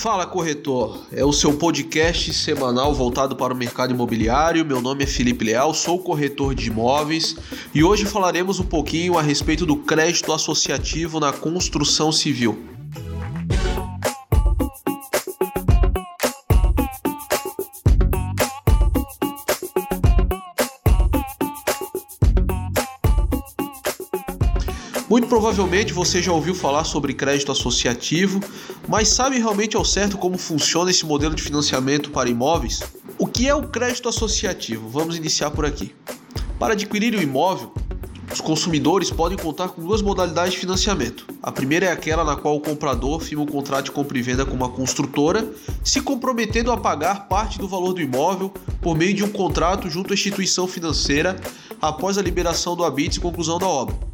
Fala corretor, é o seu podcast semanal voltado para o mercado imobiliário. Meu nome é Felipe Leal, sou corretor de imóveis e hoje falaremos um pouquinho a respeito do crédito associativo na construção civil. Muito provavelmente você já ouviu falar sobre crédito associativo, mas sabe realmente ao certo como funciona esse modelo de financiamento para imóveis? O que é o crédito associativo? Vamos iniciar por aqui. Para adquirir um imóvel, os consumidores podem contar com duas modalidades de financiamento. A primeira é aquela na qual o comprador firma um contrato de compra e venda com uma construtora, se comprometendo a pagar parte do valor do imóvel por meio de um contrato junto à instituição financeira após a liberação do habite e conclusão da obra.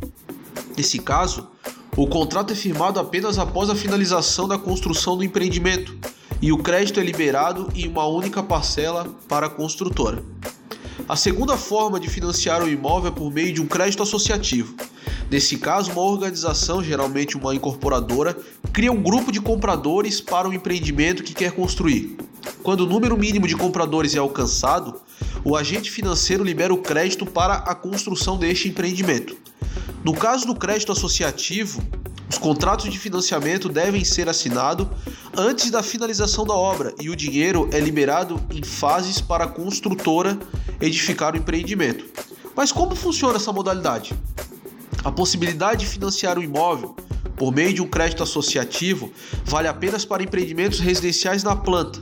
Nesse caso, o contrato é firmado apenas após a finalização da construção do empreendimento e o crédito é liberado em uma única parcela para a construtora. A segunda forma de financiar o imóvel é por meio de um crédito associativo. Nesse caso, uma organização, geralmente uma incorporadora, cria um grupo de compradores para o empreendimento que quer construir. Quando o número mínimo de compradores é alcançado, o agente financeiro libera o crédito para a construção deste empreendimento. No caso do crédito associativo, os contratos de financiamento devem ser assinados antes da finalização da obra e o dinheiro é liberado em fases para a construtora edificar o empreendimento. Mas como funciona essa modalidade? A possibilidade de financiar o imóvel por meio de um crédito associativo vale apenas para empreendimentos residenciais na planta.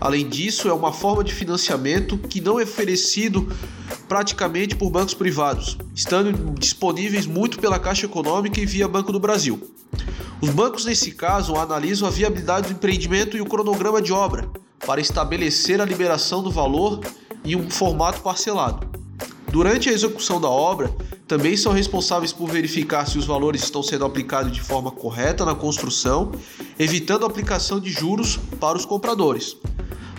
Além disso, é uma forma de financiamento que não é oferecido praticamente por bancos privados, estando disponíveis muito pela Caixa Econômica e via Banco do Brasil. Os bancos, nesse caso, analisam a viabilidade do empreendimento e o cronograma de obra para estabelecer a liberação do valor em um formato parcelado. Durante a execução da obra, também são responsáveis por verificar se os valores estão sendo aplicados de forma correta na construção, evitando a aplicação de juros para os compradores.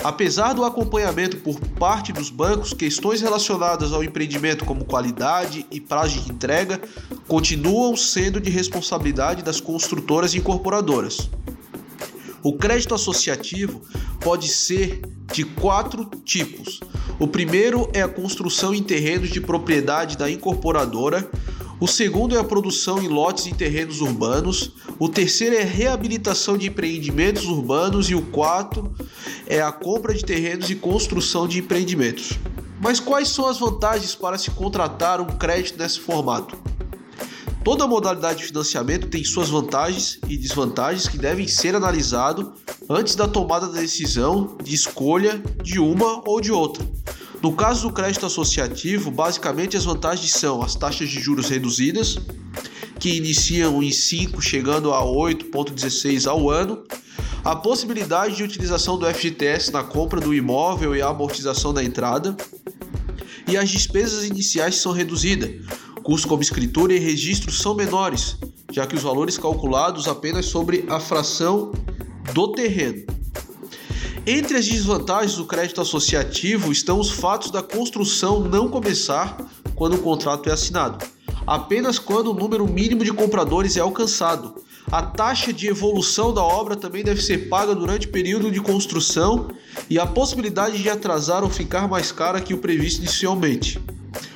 Apesar do acompanhamento por parte dos bancos, questões relacionadas ao empreendimento, como qualidade e prazo de entrega, continuam sendo de responsabilidade das construtoras e incorporadoras. O crédito associativo pode ser de quatro tipos. O primeiro é a construção em terrenos de propriedade da incorporadora, o segundo é a produção em lotes em terrenos urbanos. O terceiro é a reabilitação de empreendimentos urbanos. E o quarto é a compra de terrenos e construção de empreendimentos. Mas quais são as vantagens para se contratar um crédito nesse formato? Toda modalidade de financiamento tem suas vantagens e desvantagens que devem ser analisados antes da tomada da decisão de escolha de uma ou de outra. No caso do crédito associativo, basicamente as vantagens são as taxas de juros reduzidas, que iniciam em 5, chegando a 8,16 ao ano, a possibilidade de utilização do FGTS na compra do imóvel e a amortização da entrada, e as despesas iniciais são reduzidas. Custos como escritura e registro são menores, já que os valores calculados apenas sobre a fração do terreno. Entre as desvantagens do crédito associativo estão os fatos da construção não começar quando o contrato é assinado, apenas quando o número mínimo de compradores é alcançado. A taxa de evolução da obra também deve ser paga durante o período de construção e a possibilidade de atrasar ou ficar mais cara que o previsto inicialmente.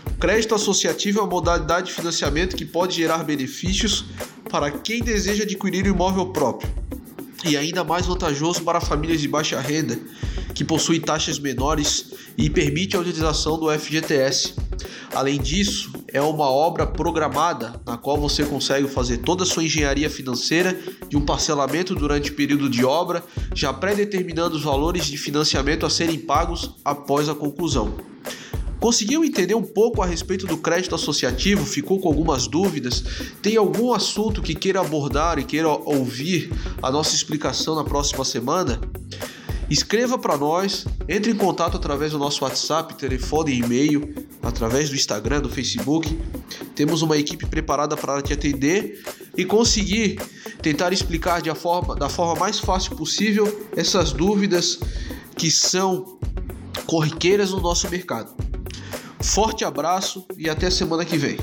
O crédito associativo é uma modalidade de financiamento que pode gerar benefícios para quem deseja adquirir um imóvel próprio e ainda mais vantajoso para famílias de baixa renda, que possuem taxas menores e permite a utilização do FGTS. Além disso, é uma obra programada na qual você consegue fazer toda a sua engenharia financeira de um parcelamento durante o período de obra, já pré-determinando os valores de financiamento a serem pagos após a conclusão. Conseguiu entender um pouco a respeito do crédito associativo? Ficou com algumas dúvidas? Tem algum assunto que queira abordar e queira ouvir a nossa explicação na próxima semana? Escreva para nós, entre em contato através do nosso WhatsApp, telefone e e-mail, através do Instagram, do Facebook. Temos uma equipe preparada para te atender e conseguir tentar explicar de forma, da forma mais fácil possível essas dúvidas que são corriqueiras no nosso mercado. Forte abraço e até semana que vem.